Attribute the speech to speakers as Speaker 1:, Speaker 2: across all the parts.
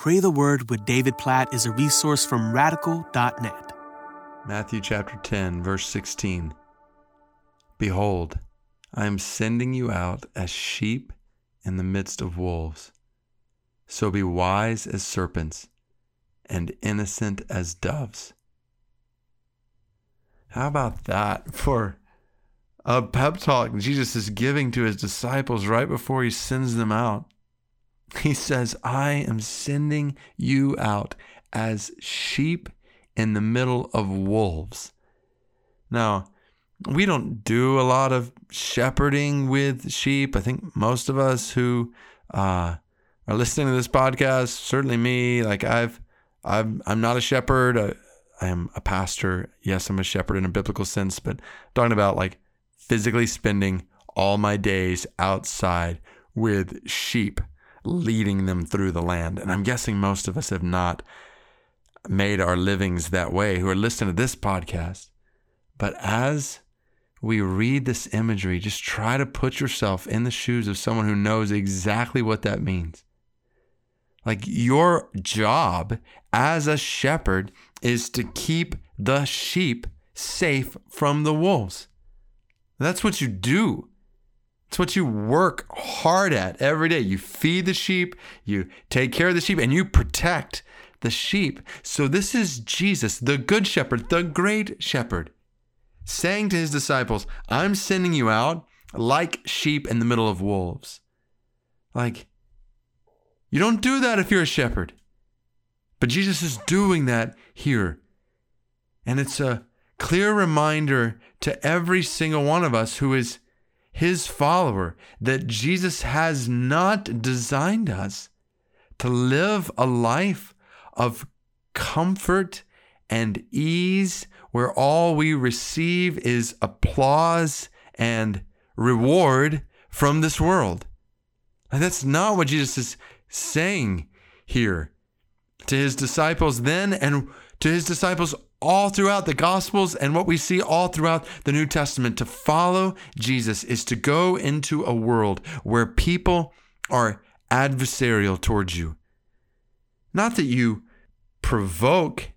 Speaker 1: Pray the Word with David Platt is a resource from radical.net.
Speaker 2: Matthew chapter 10, verse 16. Behold, I am sending you out as sheep in the midst of wolves. So be wise as serpents and innocent as doves. How about that for a pep talk Jesus is giving to his disciples right before he sends them out? He says, I am sending you out as sheep in the middle of wolves. Now, we don't do a lot of shepherding with sheep. I think most of us who uh, are listening to this podcast, certainly me, like I've, I've I'm not a shepherd. I, I am a pastor. Yes, I'm a shepherd in a biblical sense, but talking about like physically spending all my days outside with sheep leading them through the land. And I'm guessing most of us have not made our livings that way who are listening to this podcast. But as we read this imagery, just try to put yourself in the shoes of someone who knows exactly what that means. Like your job as a shepherd is to keep the sheep safe from the wolves. That's what you do. It's what you work hard at every day. You feed the sheep, you take care of the sheep, and you protect the sheep. So, this is Jesus, the good shepherd, the great shepherd, saying to his disciples, I'm sending you out like sheep in the middle of wolves. Like, you don't do that if you're a shepherd. But Jesus is doing that here. And it's a clear reminder to every single one of us who is his follower that Jesus has not designed us to live a life of comfort and ease where all we receive is applause and reward from this world. And that's not what Jesus is saying here to his disciples then and to his disciples all throughout the Gospels and what we see all throughout the New Testament. To follow Jesus is to go into a world where people are adversarial towards you. Not that you provoke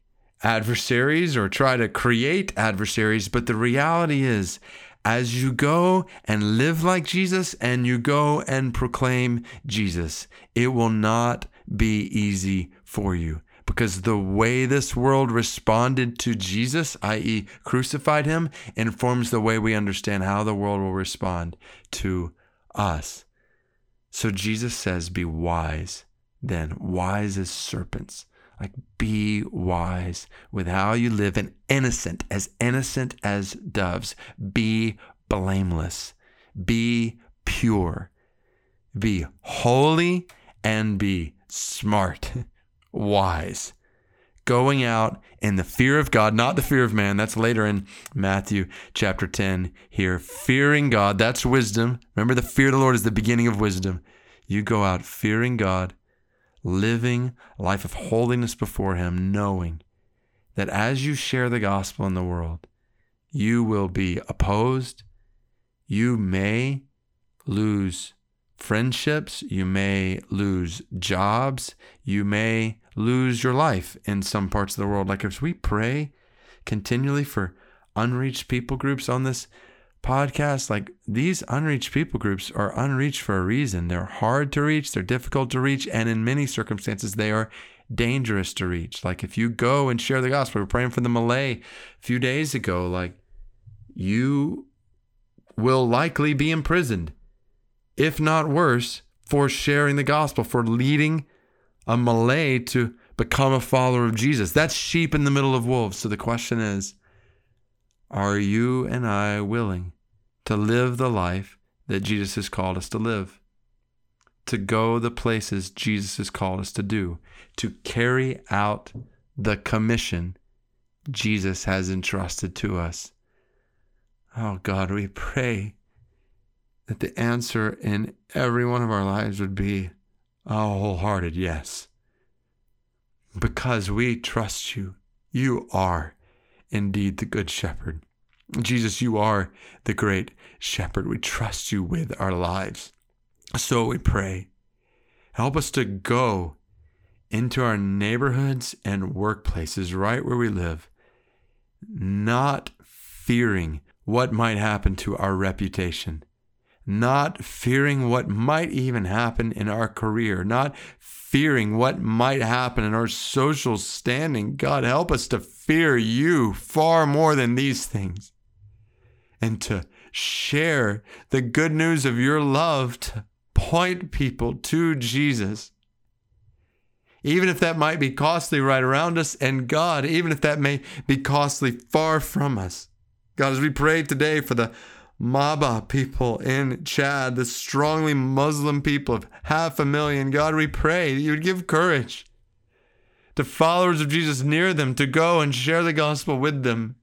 Speaker 2: adversaries or try to create adversaries, but the reality is, as you go and live like Jesus and you go and proclaim Jesus, it will not be easy for you because the way this world responded to Jesus, i.e., crucified him, informs the way we understand how the world will respond to us. So Jesus says, Be wise then, wise as serpents. Like, be wise with how you live and innocent, as innocent as doves. Be blameless. Be pure. Be holy and be smart. wise. Going out in the fear of God, not the fear of man. That's later in Matthew chapter 10 here. Fearing God, that's wisdom. Remember, the fear of the Lord is the beginning of wisdom. You go out fearing God, living a life of holiness before Him, knowing that as you share the gospel in the world, you will be opposed. You may lose friendships. You may lose jobs. You may lose your life in some parts of the world. Like if we pray continually for unreached people groups on this podcast, like these unreached people groups are unreached for a reason. They're hard to reach, they're difficult to reach, and in many circumstances, they are dangerous to reach. Like if you go and share the gospel, we are praying for the Malay a few days ago, like you will likely be imprisoned, if not worse, for sharing the gospel, for leading a Malay to become a follower of Jesus. That's sheep in the middle of wolves. So the question is are you and I willing to live the life that Jesus has called us to live? To go the places Jesus has called us to do, to carry out the commission Jesus has entrusted to us. Oh God, we pray that the answer in every one of our lives would be a wholehearted yes. Because we trust you. You are indeed the good shepherd. Jesus, you are the great shepherd. We trust you with our lives. So we pray. Help us to go into our neighborhoods and workplaces, right where we live, not fearing what might happen to our reputation, not fearing what might even happen in our career, not fearing what might happen in our social standing. God, help us to fear you far more than these things and to share the good news of your love to point people to Jesus. Even if that might be costly right around us, and God, even if that may be costly far from us. God, as we pray today for the Maba people in Chad, the strongly Muslim people of half a million, God, we pray that you would give courage to followers of Jesus near them to go and share the gospel with them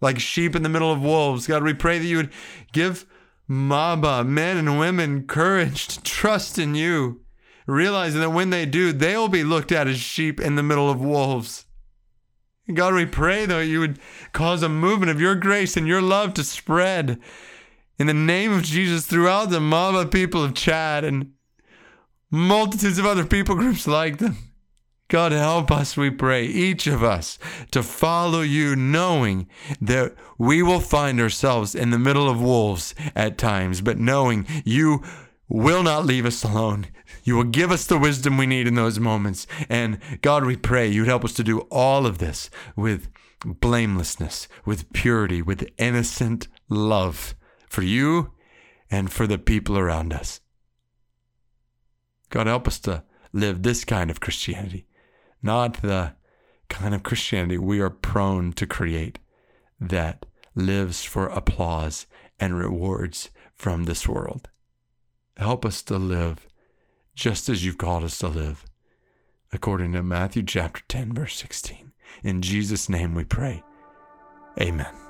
Speaker 2: like sheep in the middle of wolves. God, we pray that you would give Maba, men and women, courage to trust in you, realizing that when they do, they'll be looked at as sheep in the middle of wolves. God, we pray, though, you would cause a movement of your grace and your love to spread in the name of Jesus throughout the Maba people of Chad and multitudes of other people groups like them. God, help us, we pray, each of us, to follow you, knowing that we will find ourselves in the middle of wolves at times, but knowing you will not leave us alone. You will give us the wisdom we need in those moments. And God, we pray you'd help us to do all of this with blamelessness, with purity, with innocent love for you and for the people around us. God, help us to live this kind of Christianity not the kind of Christianity we are prone to create that lives for applause and rewards from this world. Help us to live just as you've called us to live, according to Matthew chapter 10, verse 16. In Jesus' name we pray. Amen.